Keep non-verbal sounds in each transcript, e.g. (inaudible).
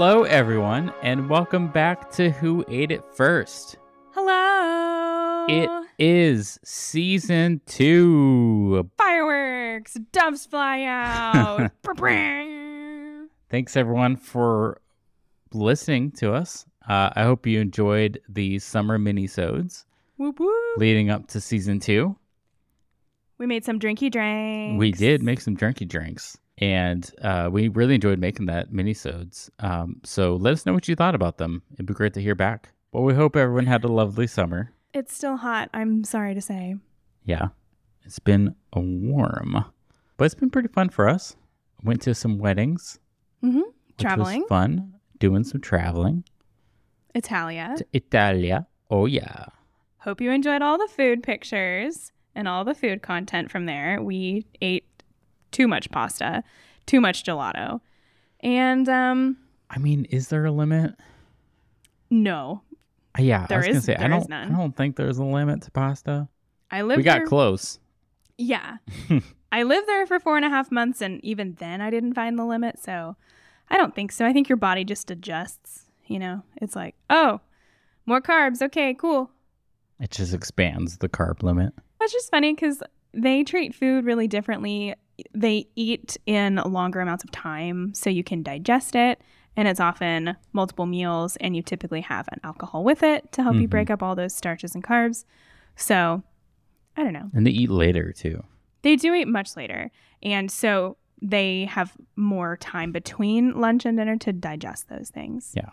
Hello, everyone, and welcome back to Who Ate It First. Hello. It is season two. fireworks, doves fly out. (laughs) Thanks, everyone, for listening to us. Uh, I hope you enjoyed the summer minisodes whoop whoop. leading up to season two. We made some drinky drinks. We did make some drinky drinks, and uh, we really enjoyed making that minisodes. Um, so let us know what you thought about them. It'd be great to hear back. Well, we hope everyone had a lovely summer. It's still hot. I'm sorry to say. Yeah, it's been a warm, but it's been pretty fun for us. Went to some weddings, Mm-hmm. Traveling. was fun. Doing some traveling Italia. to Italia. Oh yeah, Hope you enjoyed all the food pictures and all the food content from there. We ate too much pasta, too much gelato, and um, I mean, is there a limit? no, Uh, Yeah, I There was gonna say I don't. I don't think there's a limit to pasta. I lived we got there- close. Yeah. (laughs) I lived there for four and a half months, and even then I didn't find the limit. So I don't think so. I think your body just adjusts. You know, it's like, oh, more carbs. Okay, cool. It just expands the carb limit. It's just funny because they treat food really differently. They eat in longer amounts of time so you can digest it. And it's often multiple meals, and you typically have an alcohol with it to help you Mhm. break up all those starches and carbs. So I don't know. And they eat later too. They do eat much later. And so they have more time between lunch and dinner to digest those things. Yeah.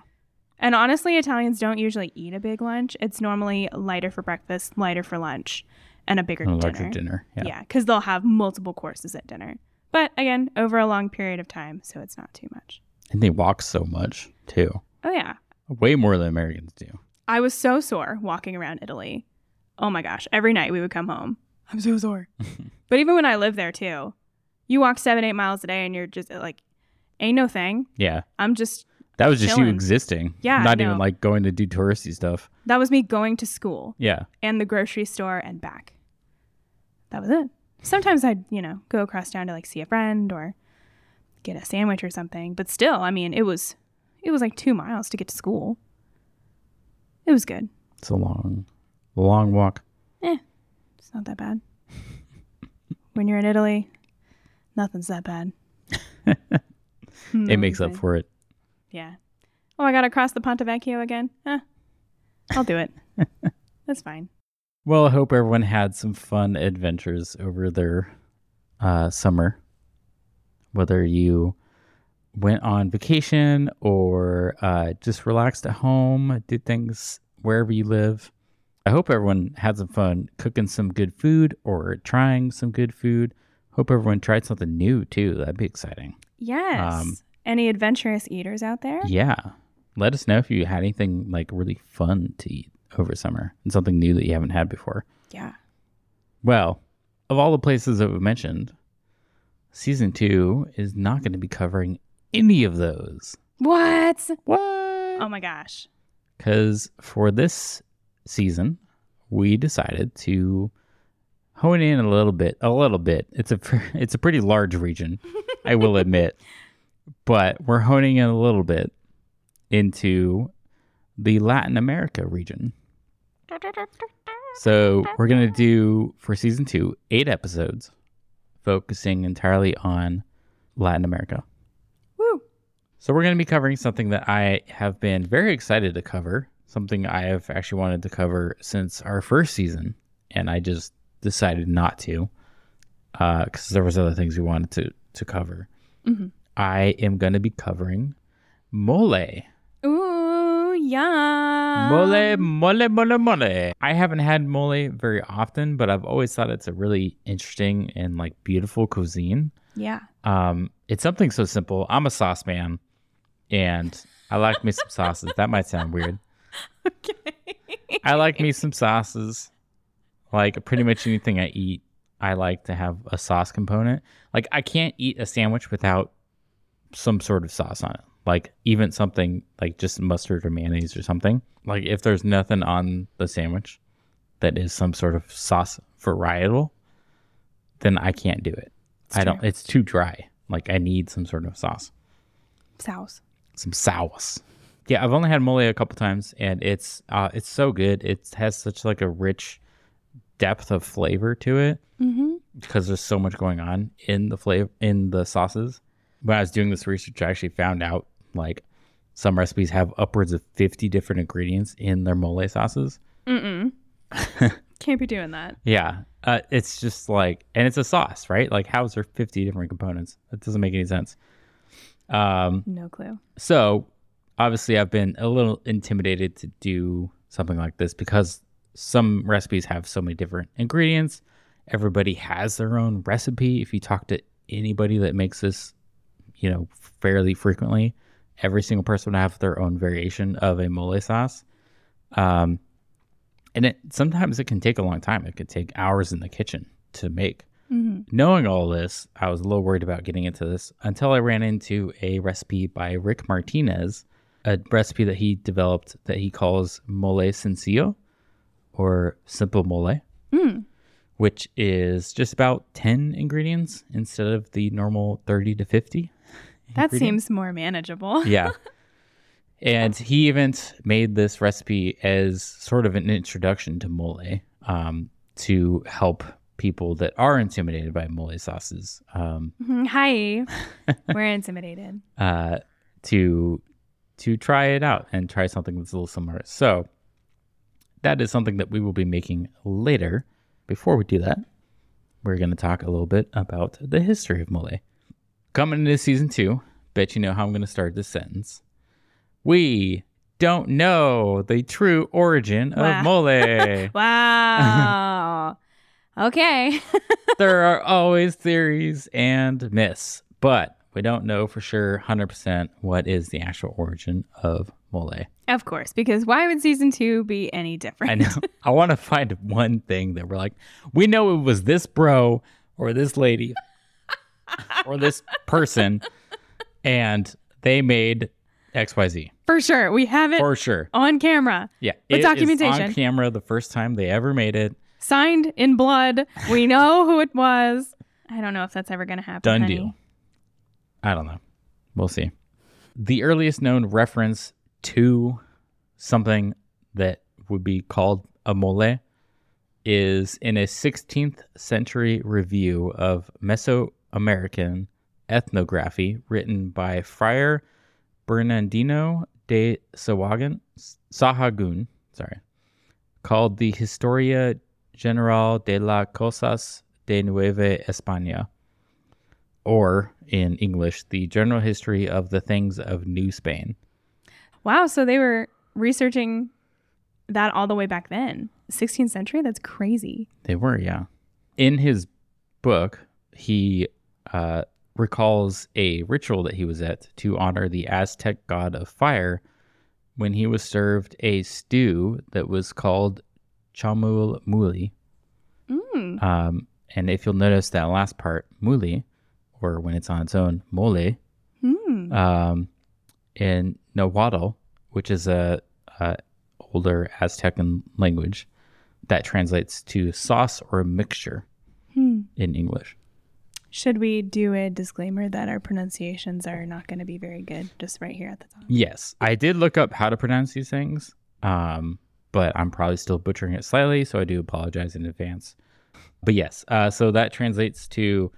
And honestly, Italians don't usually eat a big lunch. It's normally lighter for breakfast, lighter for lunch, and a bigger a dinner. larger dinner. Yeah. Yeah, because they'll have multiple courses at dinner. But again, over a long period of time, so it's not too much. And they walk so much too. Oh, yeah. Way more than Americans do. I was so sore walking around Italy. Oh my gosh. Every night we would come home. (laughs) I'm so sore. (laughs) but even when I lived there too, you walk seven, eight miles a day and you're just like, ain't no thing. Yeah. I'm just, That was just you existing. Yeah, Not no. even like going to do touristy stuff. that was me going to school Yeah. and the grocery store and back. That was it. Sometimes I'd, you know, go across town to like see a friend or get a sandwich or something. But still, I mean, it was, it was like two miles to get to school. It was good. It's a long, long walk. Eh. It's not that bad. (laughs) when you're in Italy, nothing's that bad. (laughs) It makes up for it. Yeah. Oh, I got to cross the Ponte Vecchio again? Eh, I'll do it. (laughs) That's fine. Well, I hope everyone had some fun adventures over their uh, summer. Whether you went on vacation or uh, just relaxed at home, did things wherever you live. I hope everyone had some fun cooking some good food or trying some good food. Hope everyone tried something new too. That'd be exciting. Yes. Um, Any adventurous eaters out there? Yeah. Let us know if you had anything like really fun to eat over summer and something new that you haven't had before. Yeah. Well, of all the places that we mentioned, season two is not going to be covering any of those. What? What? Oh my gosh. Because for this season, we decided to hone in a little bit. A little bit. It's a (laughs) it's a pretty large region, I will admit, (laughs) but we're honing in a little bit into the Latin America region. So we're gonna do for season two eight episodes, focusing entirely on Latin America. Woo. So we're gonna be covering something that I have been very excited to cover, something I have actually wanted to cover since our first season, and I just decided not to, because there was other things we wanted to to cover. Mhm. I am gonna be covering mole. Ooh, yeah. Mole, mole, mole, mole. I haven't had mole very often, but I've always thought it's a really interesting and like beautiful cuisine. Yeah. Um, it's something so simple. I'm a sauce man, and I like me some sauces. That might sound weird. (laughs) Okay. I like me some sauces. Like pretty much anything I eat, I like to have a sauce component. Like I can't eat a sandwich without some sort of sauce on it. Like even something like just mustard or mayonnaise or something. Like if there's nothing on the sandwich that is some sort of sauce varietal, then I can't do it. It's I don't. It's too dry. Like I need some sort of sauce. Sauce. some sauce. Yeah, I've only had mole a couple times, and it's uh, it's so good. It has such like a rich depth of flavor to it Mm-hmm. because there's so much going on in the flavor in the sauces. When I was doing this research, I actually found out like some recipes have upwards of 50 different ingredients in their mole sauces. Mm-mm. (laughs) Can't be doing that. Yeah. Uh, it's just like, and it's a sauce, right? Like, how is there 50 different components? That doesn't make any sense. Um, No clue. so obviously, I've been a little intimidated to do something like this because some recipes have so many different ingredients. Everybody has their own recipe. If you talk to anybody that makes this, you know, fairly frequently, every single person would have their own variation of a mole sauce. Um, and it sometimes it can take a long time. It could take hours in the kitchen to make. Mm-hmm. Knowing all this, I was a little worried about getting into this until I ran into a recipe by Rick Martinez, a recipe that he developed that he calls mole sencillo or simple mole, Mm. which is just about 10 ingredients instead of the normal 30 to 50. (laughs) That seems more manageable. yeah. (laughs) And he even made this recipe as sort of an introduction to mole um, to help people that are intimidated by mole sauces um, Mhm. Hi. (laughs) We're intimidated. uh, to to try it out and try something that's a little similar. So that is something that we will be making later. Before we do that, we're going to talk a little bit about the history of mole. Coming into season two, bet you know how I'm going to start this sentence. We don't know the true origin Wow. of mole. (laughs) (laughs) Wow. okay. (laughs) there are always theories and myths, but we don't know for sure 100% what is the actual origin of mole. of course, because why would season two be any different? I know. I want to find one thing that we're like, we know it was this bro or this lady (laughs) or this person, and they made XYZ For sure. We have it for sure. on camera. Yeah. With it is documentation. on camera the first time they ever made it. Signed in blood. We know who it was. I don't know if that's ever going to happen. Done honey. deal. I don't know. We'll see. The earliest known reference to something that would be called a mole is in a 16th century review of Mesoamerican ethnography written by Friar Bernardino de Sahagun, Sahagun sorry, called the Historia General de las Cosas de Nueva España or in English, the general history of the things of New Spain. Wow. So they were researching that all the way back then. 16th century? That's crazy. They were, yeah. In his book, he uh, recalls a ritual that he was at to honor the Aztec god of fire when he was served a stew that was called chamul muli. Mm. Um, and if you'll notice that last part, muli, or when it's on its own, mole, Mm. um, in Nahuatl, which is a, a older Aztecan language, that translates to sauce or mixture Hmm. in English. Should we do a disclaimer that our pronunciations are not going to be very good just right here at the top? Yes, I did look up how to pronounce these things, um, but I'm probably still butchering it slightly, so I do apologize in advance. But yes, uh, so that translates to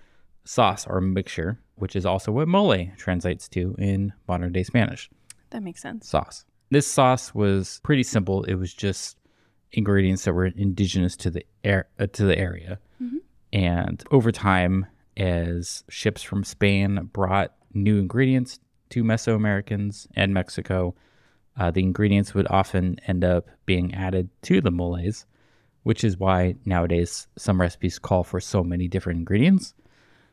sauce or mixture, which is also what mole translates to in modern day Spanish. That makes sense. sauce. This sauce was pretty simple. It was just ingredients that were indigenous to the air uh, to the area. Mhm. And over time, as ships from Spain brought new ingredients to Mesoamericans and Mexico, uh, the ingredients would often end up being added to the moles, which is why nowadays some recipes call for so many different ingredients.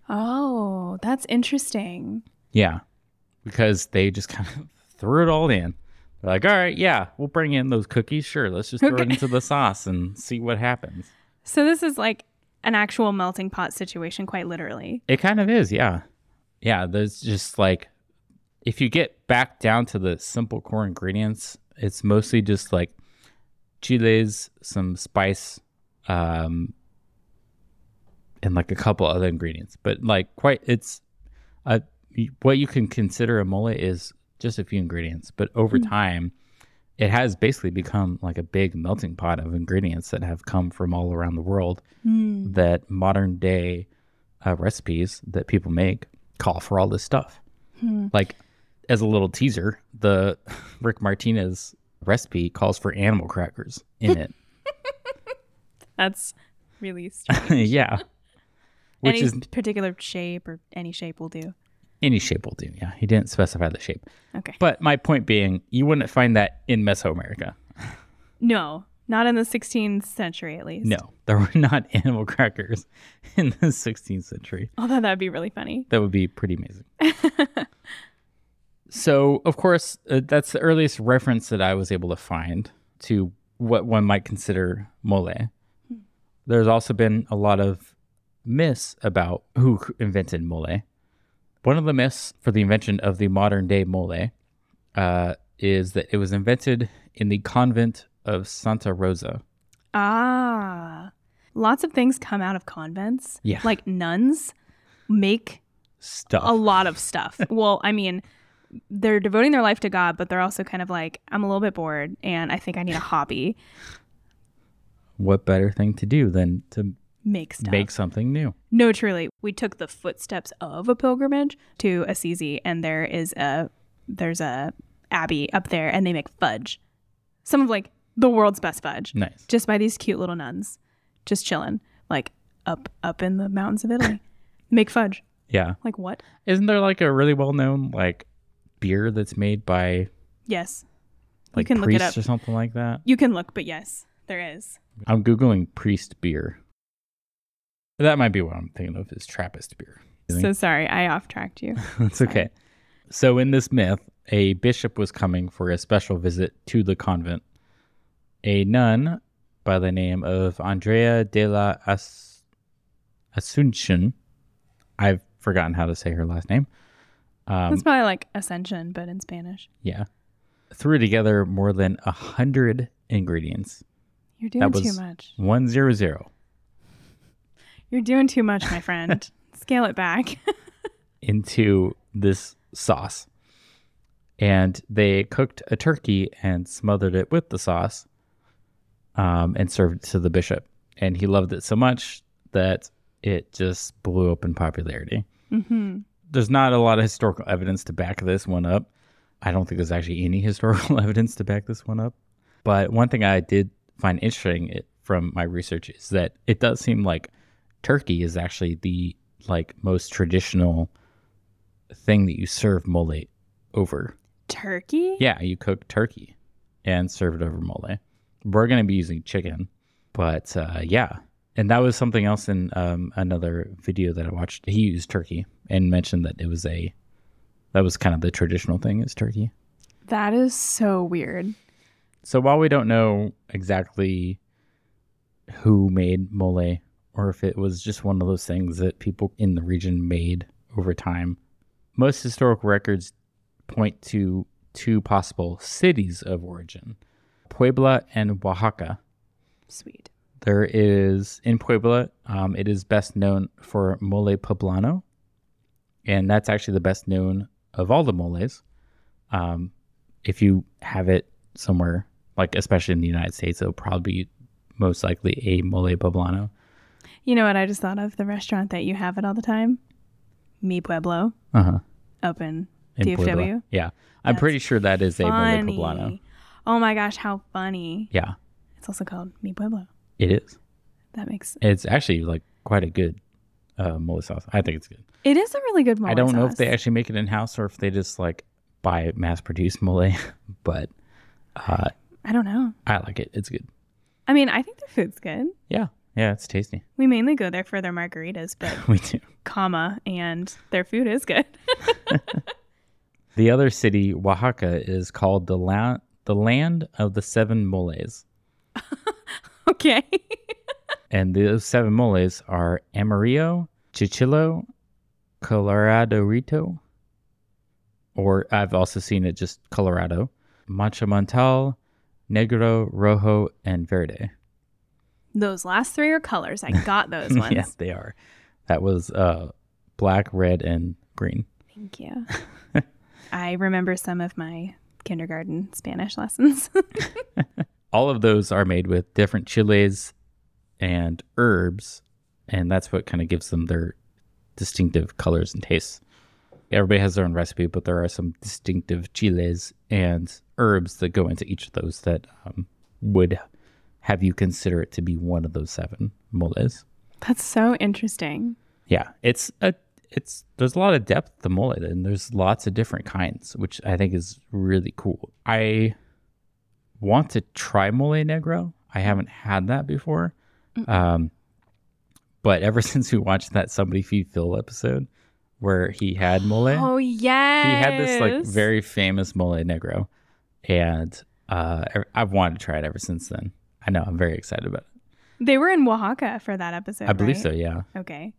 Oh, that's interesting. Yeah, because they just kind of (laughs) threw it all in. They're like, all right, yeah, we'll bring in those cookies. Sure, let's just throw it into the sauce and see what happens. So this is like an actual melting pot situation, quite literally. It kind of is, yeah. Yeah, there's just like, if you get back down to the simple core ingredients, it's mostly just like chiles, some spice, um, and like a couple other ingredients. But like, quite, it's uh, what you can consider a mole is just a few ingredients. But over Mm. time, it has basically become like a big melting pot of ingredients that have come from all around the world Mm. that modern day uh, recipes that people make call for all this stuff. Hmm. Like, as a little teaser, the (laughs) Rick Martinez recipe calls for animal crackers in it. (laughs) That's really strange. (laughs) yeah. Which any is particular shape or any shape will do. Any shape will do. Yeah. He didn't specify the shape. Okay. But my point being, you wouldn't find that in Mesoamerica. No, not in the 16th century at least. No, there were not (laughs) animal crackers in the 16th century. Although that'd be really funny. That would be pretty amazing. (laughs) so, of course, uh, that's the earliest reference that I was able to find to what one might consider mole. There's also been a lot of myths about who invented mole. One of the myths for the invention of the modern day mole uh, is that it was invented in the convent of Santa Rosa. Ah. Lots of things come out of convents. Yeah. Like nuns make Stuff. a lot of stuff. (laughs) well, I mean, they're devoting their life to God, but they're also kind of like, I'm a little bit bored and I think I need a hobby. what better thing to do than to Make stuff. make something new? No, truly. We took the footsteps of a pilgrimage to Assisi, and there is a there's a abbey up there, and they make fudge. Some of like the world's best fudge, Nice. just by these cute little nuns, just chilling, like up up in the mountains of Italy. (laughs) make fudge. Yeah. Like what? Isn't there like a really well known like beer that's made by Yes, like can look it up. or something like that? you can look, but yes, there is. I'm googling priest beer. That might be what I'm thinking of is Trappist beer. So sorry, I off tracked you. (laughs) It's okay. So in this myth, a bishop was coming for a special visit to the convent. A nun by the name of Andrea de la As- Asuncion, I've forgotten how to say her last name. Um, That's probably like ascension, but in Spanish. Yeah. Threw together more than a hundred ingredients. You're doing too was- much. One zero zero You're doing too much, my friend. (laughs) Scale it back. (laughs) into this sauce. And they cooked a turkey and smothered it with the sauce um, and served it to the bishop. And he loved it so much that it just blew up in popularity. hmm There's not a lot of historical evidence to back this one up. I don't think there's actually any (laughs) historical evidence to back this one up. But one thing I did find interesting it, from my research is that it does seem like turkey is actually the like most traditional thing that you serve mole over. Turkey? Yeah, you cook turkey and serve it over mole. We're going to be using chicken, but uh, yeah. And that was something else in um, another video that I watched. He used turkey and mentioned that it was a that was kind of the traditional thing is turkey. That is so weird. So while we don't know exactly who made mole or if it was just one of those things that people in the region made over time, most historic records point to two possible cities of origin Puebla and Oaxaca. Sweet. There is in Puebla, um, it is best known for mole poblano, and that's actually the best known of all the moles. Um, if you have it somewhere, like especially in the United States, it'll probably be most likely a mole poblano. You know what I just thought of? The restaurant that you have it all the time? Mi Pueblo, Uh huh. up in, In DFW. Puebla. Yeah, I'm That's pretty sure that is a mole poblano. Oh my gosh, how funny. Yeah, It's also called Mi Pueblo. it is. That makes It's actually like quite a good uh, mole sauce. I think it's good. it is a really good mole I don't know if they actually make it in house or if they just like buy mass produced mole, (laughs) but uh, I don't know. I like it. It's good. I mean, I think their food's good. Yeah, yeah, it's tasty. We mainly go there for their margaritas, (laughs) but We do. comma and their food is good. (laughs) (laughs) The other city, Oaxaca, is called the land the land of the seven moles, okay. and those seven moles are Amarillo, Chichilo, Coloradorito, or I've also seen it just Colorado, Manchamontal, Negro, Rojo, and Verde. Those last three are colors. I (laughs) got those ones. yes, they are. That was uh, black, red, and green. Thank you. (laughs) I remember some of my kindergarten Spanish lessons. (laughs) All of those are made with different chiles and herbs, and that's what kind of gives them their distinctive colors and tastes. Everybody has their own recipe, but there are some distinctive chiles and herbs that go into each of those that um, would have you consider it to be one of those seven moles. That's so interesting. Yeah, it's a it's there's a lot of depth to mole and there's lots of different kinds, which I think is really cool. I want to try mole negro. I haven't had that before. Um, but ever (laughs) since we watched that somebody feed Phil episode where he had mole, (gasps) Oh yeah, he had this like very famous mole negro, and uh, I've wanted to try it ever since then. I know I'm very excited about it. They were in Oaxaca for that episode. I believe right? so. Yeah. Okay.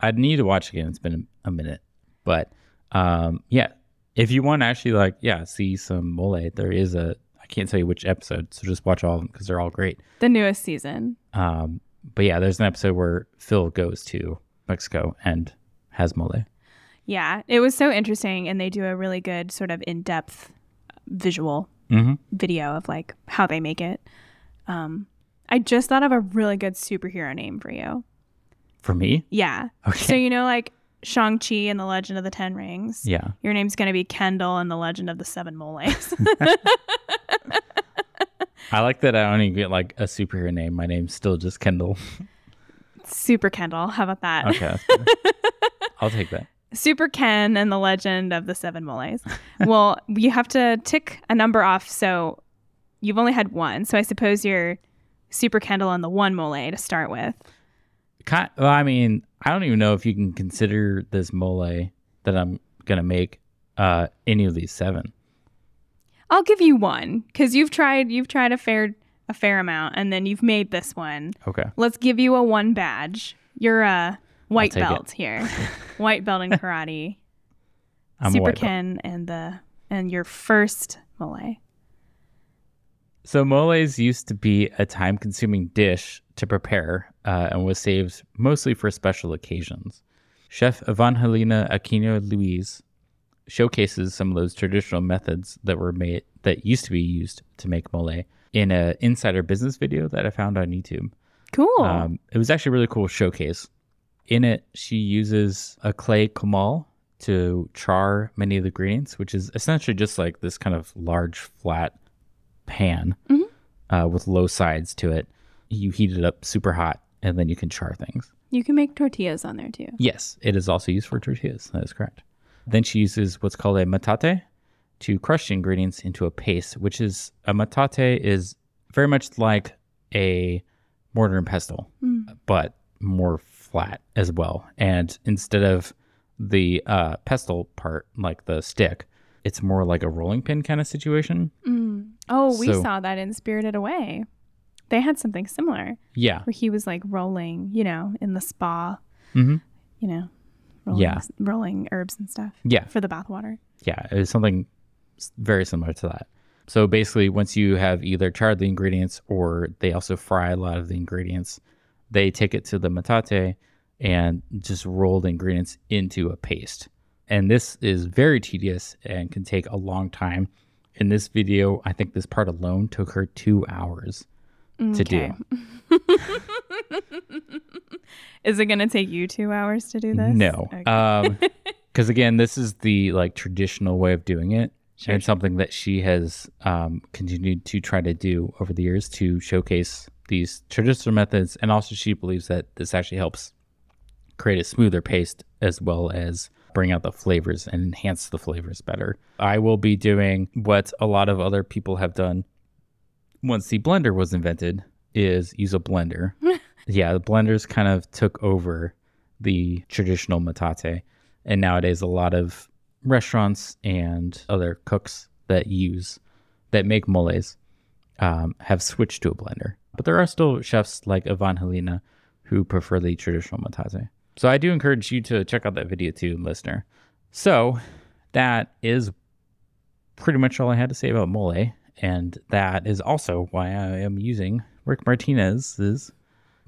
I'd need to watch again. It's been a, minute, but um, yeah. If you want to actually like, yeah, see some mole, there is a. I can't tell you which episode, so just watch all of them because they're all great. The newest season. Um, but yeah, there's an episode where Phil goes to Mexico and has mole. Yeah, it was so interesting, and they do a really good sort of in-depth visual Mm-hmm. video of like how they make it. Um, I just thought of a really good superhero name for you. For me, Yeah. okay, So you know, like Shang Chi and the Legend of the Ten Rings. yeah, Your name's gonna be Kendall and the Legend of the Seven Moles. (laughs) I like that. I only get like a superhero name. My name's still just Kendall. Super Kendall. How about that? Okay. (laughs) I'll take that. Super Ken and the Legend of the Seven Moles. well, you have to tick a number off. So you've only had one. So I suppose you're Super Kendall on the one mole to start with. Kind, well, I mean, I don't even know if you can consider this mole that I'm gonna make uh, any of these seven. I'll give you one because you've tried you've tried a fair a fair amount and then you've made this one. Okay. Let's give you a one badge. You're a white take it. belt here. (laughs) white belt in karate. I'm Super belt. Ken and the and your first mole. So moles used to be a time-consuming dish to prepare uh, and was saved mostly for special occasions. Chef Evangelina Aquino Luis showcases some of those traditional methods that were made that used to be used to make mole in a insider business video that I found on YouTube. Cool. Um, it was actually a really cool showcase. In it, she uses a clay comal to char many of the ingredients, which is essentially just like this kind of large flat pan uh, with low sides to it. You heat it up super hot, and then you can char things. you can make tortillas on there too. Yes, it is also used for tortillas. That is correct. Then she uses what's called a matate to crush the ingredients into a paste, which is a matate is very much like a mortar and pestle, but more flat as well. And instead of the uh, pestle part, like the stick, it's more like a rolling pin kind of situation. Oh, we So- saw that in Spirited Away. They had something similar Yeah. where he was like rolling, you know, in the spa, Mhm. you know, rolling, Yeah. rolling herbs and stuff Yeah. for the bathwater. Yeah, it was something very similar to that. So basically, once you have either charred the ingredients or they also fry a lot of the ingredients, they take it to the matate and just roll the ingredients into a paste. And this is very tedious and can take a long time. In this video, I think this part alone took her two hours to Okay. do. (laughs) Is it going to take you two hours to do this? No, Okay. um, (laughs) because again, this is the like traditional way of doing it, Sure, and something that she has um, continued to try to do over the years to showcase these traditional methods, and also she believes that this actually helps create a smoother paste as well as bring out the flavors and enhance the flavors better. I will be doing what a lot of other people have done once the blender was invented is use a blender. (laughs) yeah, the blenders kind of took over the traditional matate. And nowadays a lot of restaurants and other cooks that use that make moles um, have switched to a blender. But there are still chefs like Ivan Helena who prefer the traditional matate. So I do encourage you to check out that video too, listener. So that is pretty much all I had to say about mole. And that is also why I am using Rick Martinez's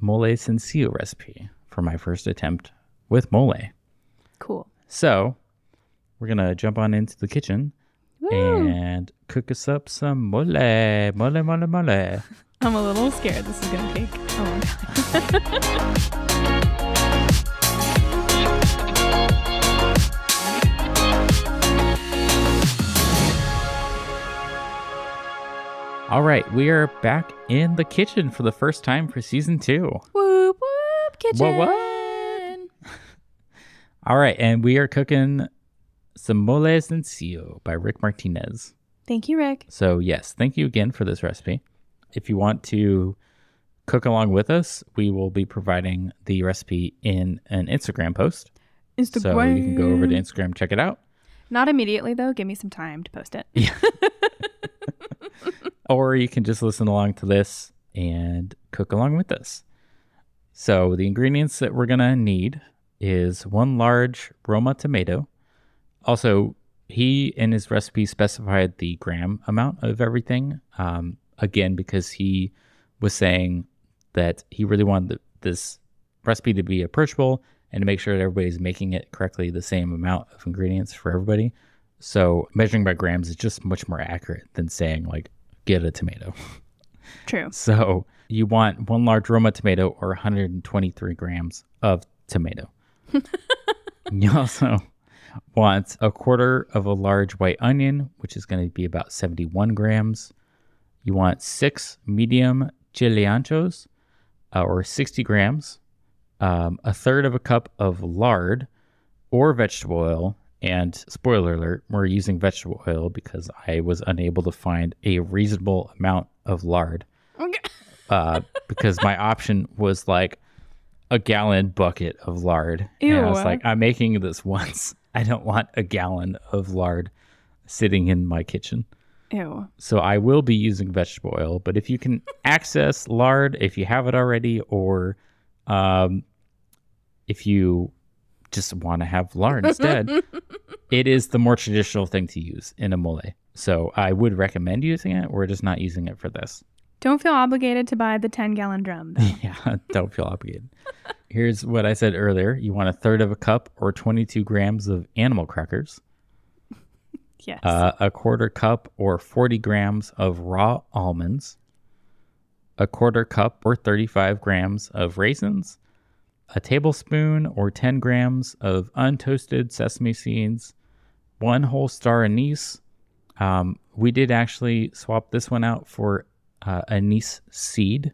mole sencillo recipe for my first attempt with mole. cool. So we're gonna jump on into the kitchen Woo. and cook us up some mole, mole, mole, mole. (laughs) I'm a little scared. This is gonna take a long time. (laughs) All right, we are back in the kitchen for the first time for season two. Whoop whoop kitchen. what? (laughs) All right, and we are cooking some mole sencillo by Rick Martinez. Thank you, Rick. So, yes, thank you again for this recipe. If you want to cook along with us, we will be providing the recipe in an Instagram post. Instagram. So, you can go over to Instagram, check it out. Not immediately though. Give me some time to post it. (laughs) (laughs) or you can just listen along to this and cook along with us. So, the ingredients that we're going to need is one large Roma tomato. Also, he in his recipe specified the gram amount of everything. Um, again, because he was saying that he really wanted th- this recipe to be approachable and to make sure that everybody's making it correctly the same amount of ingredients for everybody. So, measuring by grams is just much more accurate than saying, like, get a tomato. True. (laughs) So you want one large Roma tomato or 123 grams of tomato. (laughs) you also want a quarter of a large white onion, which is going to be about 71 grams. You want six medium chile anchos, uh, or 60 grams, um, a third of a cup of lard or vegetable oil. And spoiler alert, we're using vegetable oil because I was unable to find a reasonable amount of lard uh, because my (laughs) option was like a gallon bucket of lard. And I was like, I'm making this (laughs) once. I don't want a gallon of lard sitting in my kitchen. Ew. So I will be using vegetable oil, but if you can (laughs) access lard, if you have it already, or um, if you just want to have lard instead, (laughs) it is the more traditional thing to use in a mole. So I would recommend using it. We're just not using it for this. Don't feel obligated to buy the 10 gallon drum. (laughs) yeah, don't feel obligated. Here's what I said earlier. You want a third of a cup or 22 grams of animal crackers, (laughs) yes. uh, a quarter cup or 40 grams of raw almonds, a quarter cup or 35 grams of raisins, a tablespoon or 10 grams of untoasted sesame seeds, one whole star anise. Um, we did actually swap this one out for uh, anise seed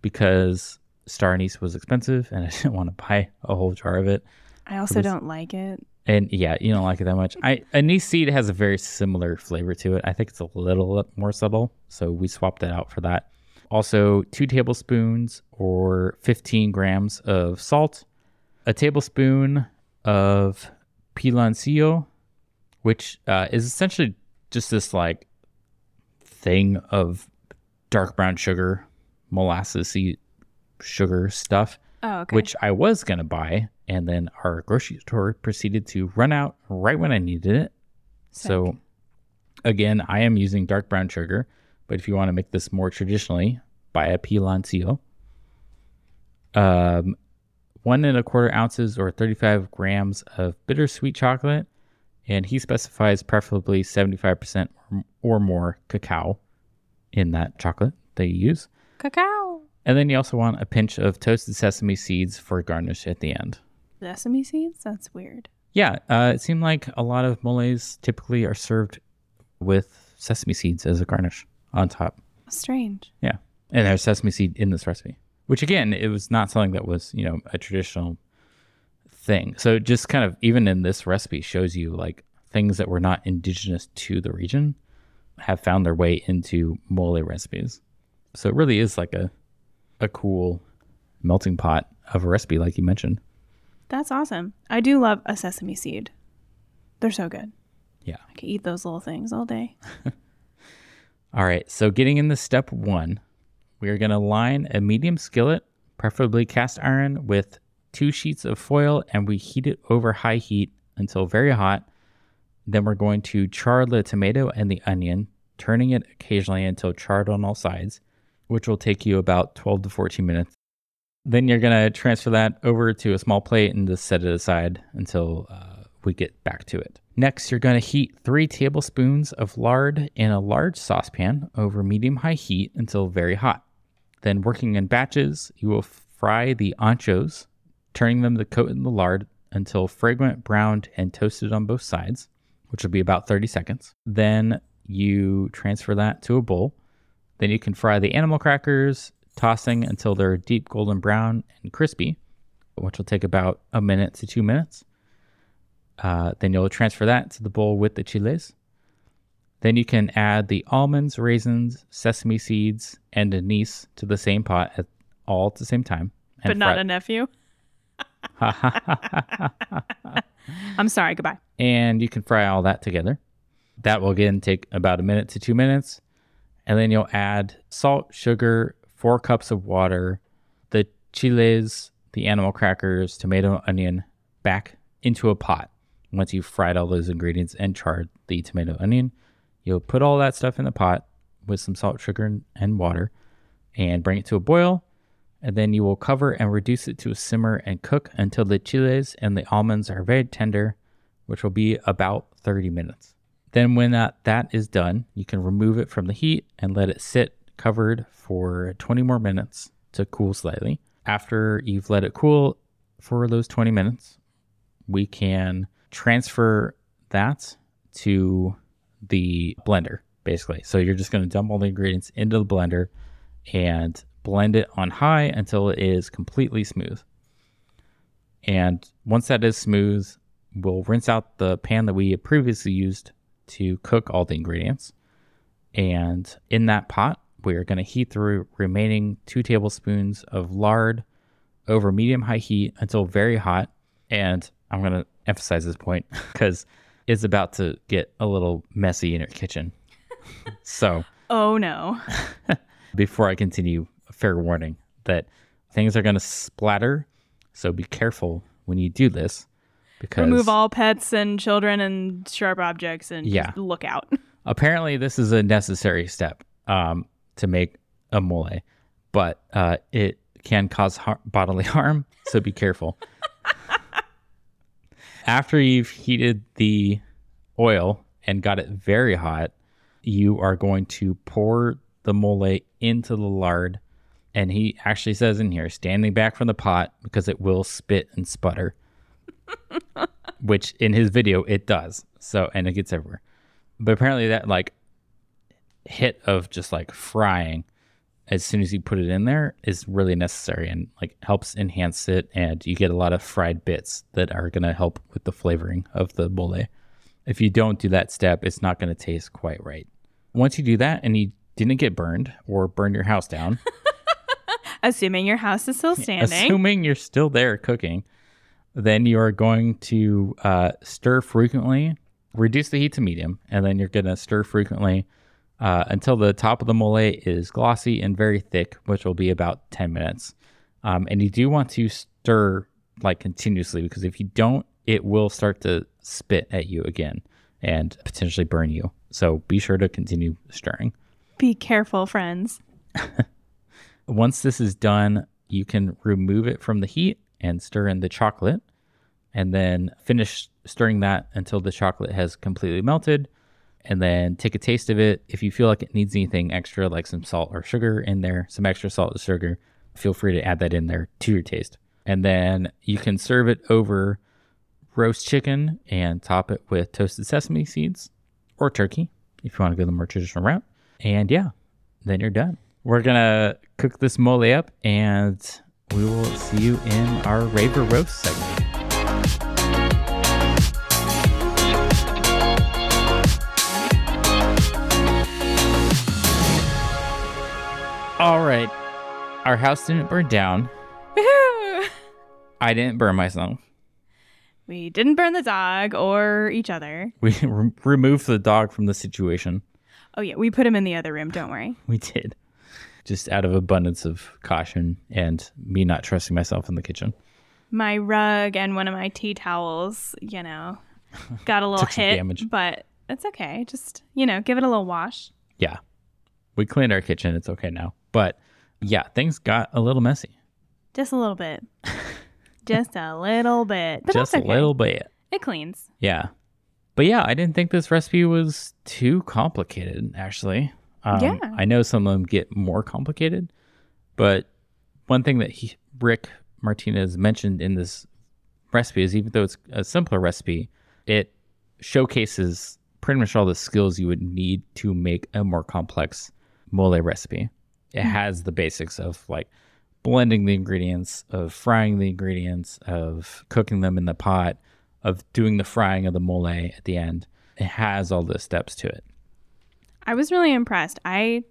because star anise was expensive and (laughs) I didn't want to buy a whole jar of it. I also don't like it. And yeah, you don't like it that much. I anise seed has a very similar flavor to it. I think it's a little more subtle, so we swapped it out for that. Also, two tablespoons or 15 grams of salt, a tablespoon of piloncillo, which uh, is essentially just this like thing of dark brown sugar, molassesy sugar stuff Oh, okay. which I was going to buy. And then our grocery store proceeded to run out right when I needed it. So, again, I am using dark brown sugar. But if you want to make this more traditionally, buy a piloncillo. Um, one and a quarter ounces or 35 grams of bittersweet chocolate. And he specifies preferably 75% or- or more cacao in that chocolate that you use. Cacao. And then you also want a pinch of toasted sesame seeds for garnish at the end. Sesame seeds? That's weird. Yeah, uh, it seemed like a lot of moles typically are served with sesame seeds as a garnish on top. Strange. Yeah, and there's sesame seed in this recipe, which again, it was not something that was you know a traditional thing. So just kind of even in this recipe shows you like things that were not indigenous to the region have found their way into mole recipes. So it really is like a a cool melting pot of a recipe, like you mentioned. That's awesome. I do love a sesame seed. They're so good. Yeah. I could eat those little things all day. (laughs) All right, so getting into step one, we are going to line a medium skillet, preferably cast iron, with two sheets of foil, and we heat it over high heat until very hot. Then we're going to char the tomato and the onion, turning it occasionally until charred on all sides, which will take you about 12 to 14 minutes. Then you're going to transfer that over to a small plate and just set it aside until uh, we get back to it. Next, you're going to heat three tablespoons of lard in a large saucepan over medium high heat until very hot. Then, working in batches, you will fry the anchos, turning them to coat in the lard until fragrant, browned, and toasted on both sides, which will be about 30 seconds. Then, you transfer that to a bowl. Then, you can fry the animal crackers, tossing until they're deep golden brown and crispy, which will take about a minute to two minutes. Uh, then you'll transfer that to the bowl with the chiles. Then you can add the almonds, raisins, sesame seeds, and anise to the same pot at all at the same time. and but not fry- a nephew. (laughs) I'm sorry. Goodbye. and you can fry all that together. That will again take about a minute to two minutes. And then you'll add salt, sugar, four cups of water, the chiles, the animal crackers, tomato, onion back into a pot. Once you've fried all those ingredients and charred the tomato, onion, you'll put all that stuff in the pot with some salt, sugar, and- water and bring it to a boil. And then you will cover and reduce it to a simmer and cook until the chiles and the almonds are very tender which will be about 30 minutes. Then, when that, that is done, you can remove it from the heat and let it sit covered for 20 more minutes to cool slightly. After you've let it cool for those 20 minutes, we can transfer that to the blender, basically. So, you're just going to dump all the ingredients into the blender and blend it on high until it is completely smooth. And once that is smooth, we'll rinse out the pan that we previously used to cook all the ingredients. And in that pot, we are going to heat the remaining two tablespoons of lard over medium high heat until very hot. And I'm going to emphasize this point because it's about to get a little messy in your kitchen. so (laughs) Oh no. (laughs) before I continue, a fair warning that things are going to splatter. So be careful when you do this because Remove all pets and children and sharp objects and Yeah. just look out. (laughs) apparently this is a necessary step um, to make a mole, but uh, it can cause har- bodily harm. So be careful. After you've heated the oil and got it very hot, you are going to pour the mole into the lard. And he actually says in here, standing back from the pot because it will spit and sputter, (laughs) which in his video it does. So, and it gets everywhere. But apparently, that like hit of just like frying as soon as you put it in there is really necessary and like helps enhance it. And you get a lot of fried bits that are going to help with the flavoring of the mole. If you don't do that step, it's not going to taste quite right. Once you do that and you didn't get burned or burn your house down, (laughs) Assuming your house is still standing. assuming you're still there cooking, then you are going to uh, stir frequently, reduce the heat to medium, and then you're going to stir frequently uh, until the top of the mole is glossy and very thick, which will be about 10 minutes. Um, and you do want to stir like continuously because if you don't, it will start to spit at you again and potentially burn you. So be sure to continue stirring. Be careful, friends. (laughs) Once this is done, you can remove it from the heat and stir in the chocolate and then finish stirring that until the chocolate has completely melted and then take a taste of it. If you feel like it needs anything extra, like some salt or sugar in there, some extra salt or sugar, feel free to add that in there to your taste. And then you can serve it over roast chicken and top it with toasted sesame seeds or turkey if you want to go the more traditional route. And yeah, then you're done. We're gonna cook this mole up and we will see you in our rave or roast segment. Our house didn't burn down. Woohoo! (laughs) I didn't burn myself. We didn't burn the dog or each other. We (laughs) re- removed the dog from the situation. Oh yeah, we put him in the other room. Don't worry. We did. Just out of abundance of caution and me not trusting myself in the kitchen. My rug and one of my tea towels, you know, got a (laughs) little hit, damage. but it's okay. Just you know, give it a little wash. Yeah. We cleaned our kitchen. It's okay now. But yeah, things got a little messy. Just a little bit. (laughs) Just a little bit. But Just that's a little bit. It cleans. Yeah. But yeah, I didn't think this recipe was too complicated, actually. Um, Yeah. I know some of them get more complicated, but one thing that he, Rick Martinez mentioned in this recipe is even though it's a simpler recipe, it showcases pretty much all the skills you would need to make a more complex mole recipe. It has the basics of like blending the ingredients, of frying the ingredients, of cooking them in the pot, of doing the frying of the mole at the end. It has all the steps to it. I was really impressed. I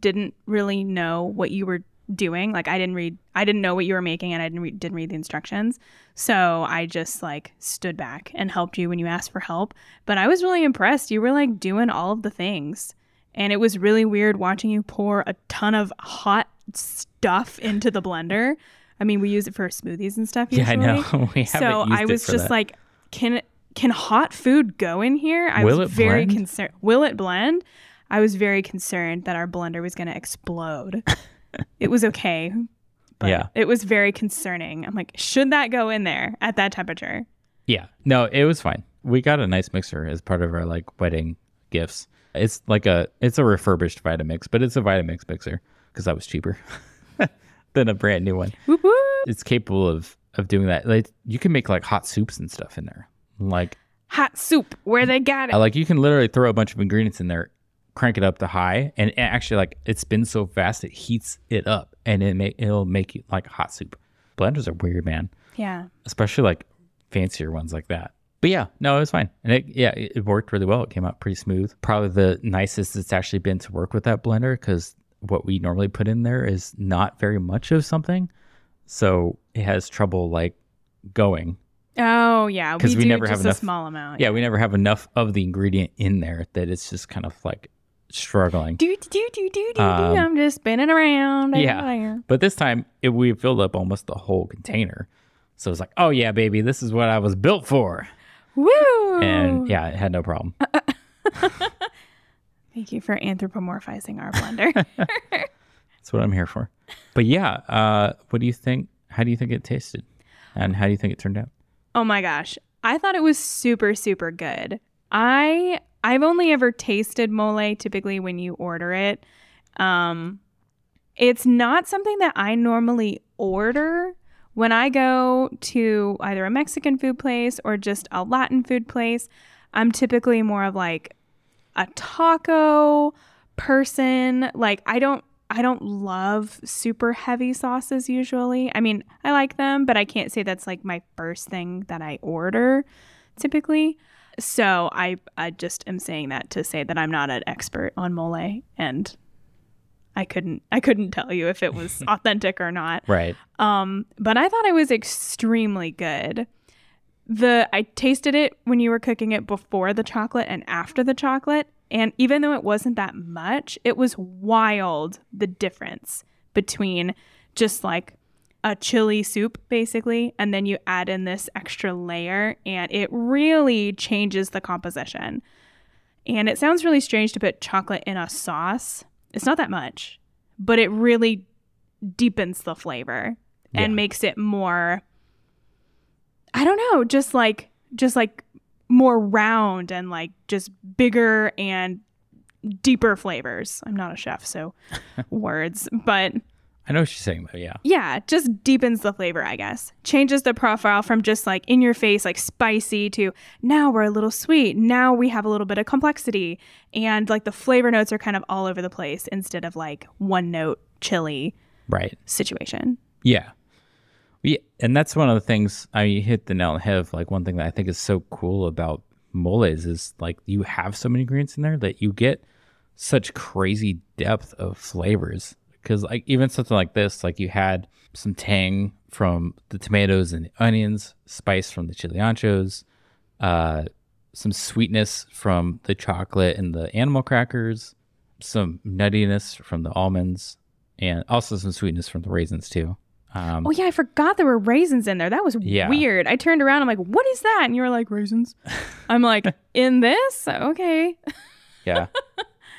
didn't really know what you were doing. Like I didn't read I didn't know what you were making and I didn't read, didn't read the instructions. So I just like stood back and helped you when you asked for help. But I was really impressed. You were like doing all of the things. And it was really weird watching you pour a ton of hot stuff into the blender. I mean, we use it for smoothies and stuff Usually. Yeah, I know. (laughs) we haven't so used I was just that. like, can can hot food go in here? I Will was very concerned. Will it blend? I was very concerned that our blender was going to explode. (laughs) it was okay, but Yeah. it was very concerning. I'm like, should that go in there at that temperature? Yeah. No, it was fine. We got a nice mixer as part of our like wedding gifts. It's like a it's a refurbished Vitamix, but it's a Vitamix mixer because that was cheaper (laughs) than a brand new one. Whoop whoop. It's capable of of doing that. Like you can make like hot soups and stuff in there. Like Hot soup, where they got it. Like you can literally throw a bunch of ingredients in there, crank it up to high, and it actually like it spins so fast it heats it up, and it may, it'll make you like hot soup. Blenders are weird, man yeah. especially like fancier ones like that. But yeah, no, it was fine, and it yeah, it, worked really well. It came out pretty smooth. Probably the nicest it's actually been to work with that blender because what we normally put in there is not very much of something, so it has trouble like going. Oh yeah, 'Cause we do never just have a enough- small amount. Yeah, we never have enough of the ingredient in there that it's just kind of like struggling. Do do do do do do. Um, I'm just spinning around. yeah. But this time it, we filled up almost the whole container, so it's like, oh yeah, baby, this is what I was built for. Woo! And yeah, it had no problem. (laughs) Thank you for anthropomorphizing our blender. (laughs) That's what I'm here for. But yeah, uh, what do you think? How do you think it tasted? And how do you think it turned out? oh my gosh. I thought it was super, super good. I I've only ever tasted mole typically when you order it. Um it's not something that I normally order when I go to either a Mexican food place or just a Latin food place. I'm typically more of like a taco person. Like I don't I don't love super heavy sauces usually. I mean, I like them, but I can't say that's like my first thing that I order typically. So I I just am saying that to say that I'm not an expert on mole and I couldn't I couldn't tell you if it was (laughs) authentic or not. Right. Um, but I thought it was extremely good. The I tasted it when you were cooking it before the chocolate and after the chocolate, and even though it wasn't that much, it was wild the difference between just like a chili soup basically, and then you add in this extra layer, and it really changes the composition. And it sounds really strange to put chocolate in a sauce. It's not that much, but it really deepens the flavor and Yeah. makes it more I don't know, just like just like more round and like just bigger and deeper flavors. I'm not a chef, so (laughs) words, but I know what you're saying though. Yeah. yeah, just deepens the flavor, I guess. Changes the profile from just like in your face, like spicy to now we're a little sweet. Now we have a little bit of complexity. And like the flavor notes are kind of all over the place instead of like one note chili Right. situation. Yeah. Yeah. And that's one of the things I mean, hit the nail on the head of like one thing that I think is so cool about moles is like you have so many ingredients in there that you get such crazy depth of flavors. Because like even something like this, like you had some tang from the tomatoes and the onions, spice from the chili anchos, uh, some sweetness from the chocolate and the animal crackers, some nuttiness from the almonds, and also some sweetness from the raisins too. Um, Oh yeah, I forgot there were raisins in there. That was Yeah. weird. I turned around. I'm like, "What is that?" And you were like, "Raisins." (laughs) I'm like, "In this? Okay." yeah,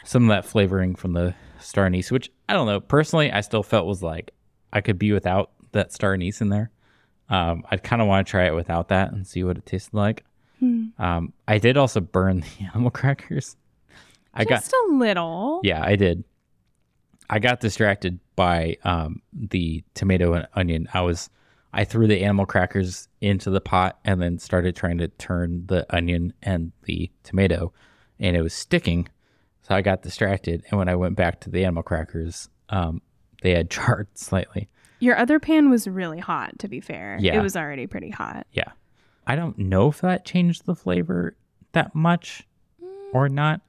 some of that flavoring from the star anise, which I don't know personally, I still felt was like I could be without that star anise in there. Um, I'd kind of want to try it without that and see what it tasted like. Hmm. Um, I did also burn the (laughs) animal crackers. I got Just a little. yeah, I did. I got distracted by um, the tomato and onion. I was I threw the animal crackers into the pot and then started trying to turn the onion and the tomato, and it was sticking. So I got distracted, and when I went back to the animal crackers, um, they had (laughs) charred slightly. Your other pan was really hot, to be fair. Yeah. It was already pretty hot. Yeah, I don't know if that changed the flavor that much or not.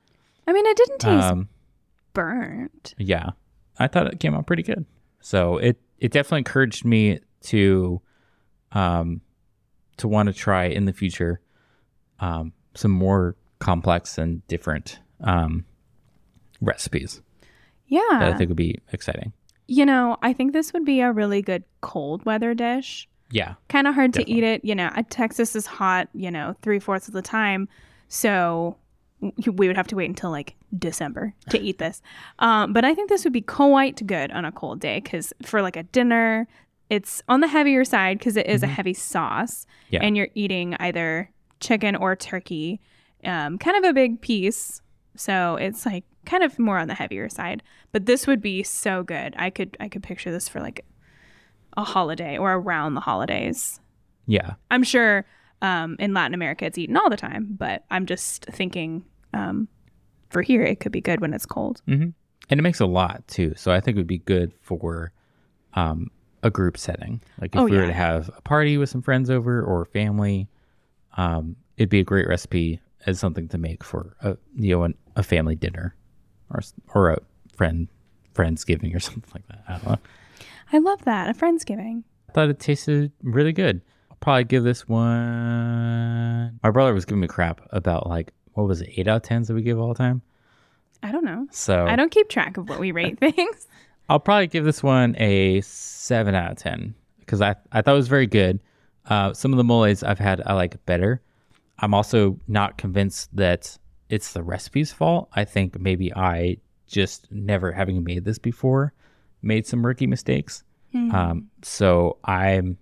I mean, it didn't taste Um, burnt. yeah i thought it came out pretty good so it it definitely encouraged me to um to want to try in the future um some more complex and different um recipes Yeah. that i think would be exciting you know, I think this would be a really good cold weather dish. yeah Kind of hard to eat it. You know, Texas is hot, you know, three fourths of the time. So we would have to wait until like December to eat this. (laughs) Um, but I think this would be quite good on a cold day because for like a dinner, it's on the heavier side because it is a heavy sauce. Yeah. And you're eating either chicken or turkey, um, kind of a big piece. So it's like kind of more on the heavier side. But this would be so good. I could I could picture this for like a holiday or around the holidays. yeah I'm sure um, in Latin America it's eaten all the time, but I'm just thinking um, for here it could be good when it's cold. hmm and it makes a lot too so i think it would be good for um a group setting like if Oh, we were to have a party with some friends over or family um it'd be a great recipe as something to make for a you know an, a family dinner or or a friend friendsgiving or (laughs) something like that i don't know I love that. A Friendsgiving. i thought it tasted really good i'll probably give this one my brother was giving me crap about like what was it eight out of tens that we give all the time I don't know. so I don't keep track of what we rate (laughs) things. I'll probably give this one a seven out of ten because I I thought it was very good. Uh, some of the moles I've had I like better. I'm also not convinced that it's the recipe's fault. I think maybe I just never having made this before made some rookie mistakes. Um, so I'm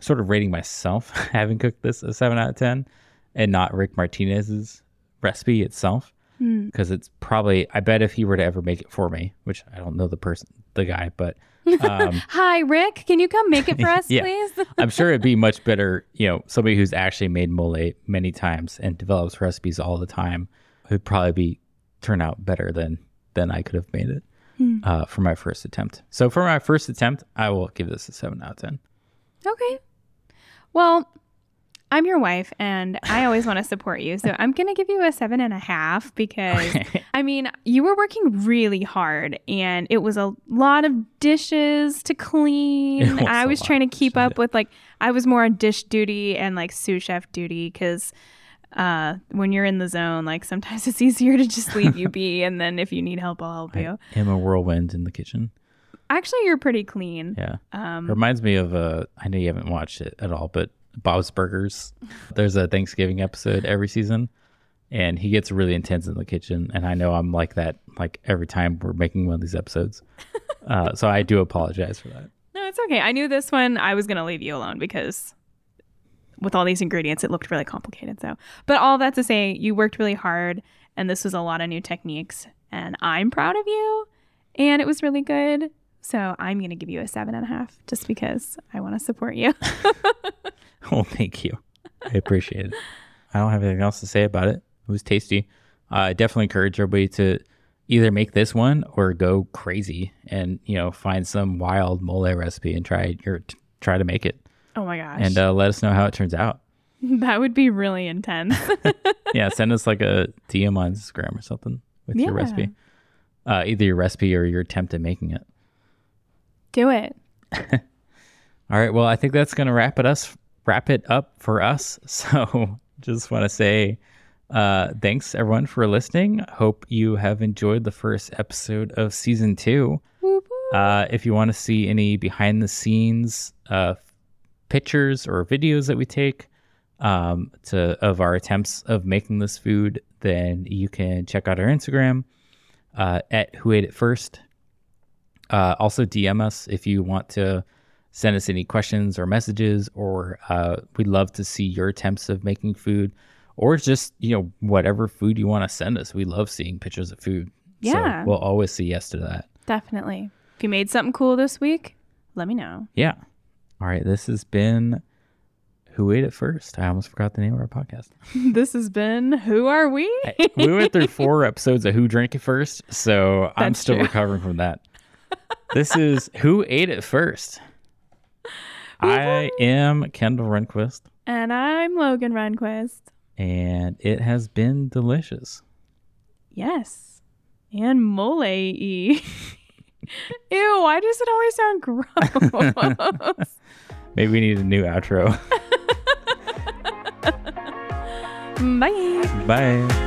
sort of rating myself (laughs) having cooked this a seven out of ten, and not Rick Martinez's recipe itself because it's probably I bet if he were to ever make it for me, which I don't know the person, the guy, but um, (laughs) Hi, Rick. Can you come make it for (laughs) us, Yeah. please? (laughs) I'm sure it'd be much better. You know, somebody who's actually made mole many times and develops recipes all the time would probably be turn out better than than I could have made it uh, for my first attempt. So for my first attempt, I will give this a seven out of ten. Okay. Well, I'm your wife, and I always want to support you. So I'm going to give you a seven and a half because, (laughs) I mean, you were working really hard, and it was a lot of dishes to clean. was I was trying to keep up with, like, I was more on dish duty and, like, sous chef duty because uh, when you're in the zone, like, sometimes (laughs) it's easier to just leave you be. And then if you need help, I'll help you. I am a whirlwind in the kitchen. Actually, you're pretty clean. Yeah. Um, Reminds me of uh I know you haven't watched it at all, but Bob's Burgers. There's a Thanksgiving episode every season and he gets really intense in the kitchen and I know I'm like that like every time we're making one of these episodes. (laughs) uh, so I do apologize for that. No, it's okay. I knew this one I was going to leave you alone because with all these ingredients, it looked really complicated. So, but all that to say, you worked really hard and this was a lot of new techniques. And I'm proud of you. And it was really good. So I'm going to give you a seven and a half just because I want to support you. (laughs) (laughs) (laughs) well, thank you. I appreciate it. I don't have anything else to say about it. It was tasty. Uh, I definitely encourage everybody to either make this one or go crazy and you know find some wild mole recipe and try your try to make it oh my gosh. and uh, let us know how it turns out. (laughs) that would be really intense. (laughs) yeah, send us like a DM on Instagram or something with your recipe. Uh, either your recipe or your attempt at making it. Do it. All right. Well, I think that's gonna wrap it us wrap it up for us. (laughs) So just want to say uh, thanks everyone for listening. Hope you have enjoyed the first episode of season two. Uh, if you want to see any behind the scenes uh, pictures or videos that we take um, to of our attempts of making this food, then you can check out our Instagram uh, at Who Ate It First. Uh, also, DM us if you want to send us any questions or messages, or uh, we'd love to see your attempts of making food, or just you know whatever food you want to send us. We love seeing pictures of food. Yeah. so we'll always say yes to that. Definitely. If you made something cool this week, let me know. Yeah. All right. This has been Who Ate It First. I almost forgot the name of our podcast. (laughs) this has been Who Are We? we went through four (laughs) episodes of Who Drank It First, so I'm still true. recovering from that. This is Who Ate It First. I am Kendall Renquist, And I'm Logan Runquist. and it has been delicious. Yes. And mole y. (laughs) Ew, why does it always sound gross? (laughs) Maybe we need a new outro. (laughs) Bye. Bye.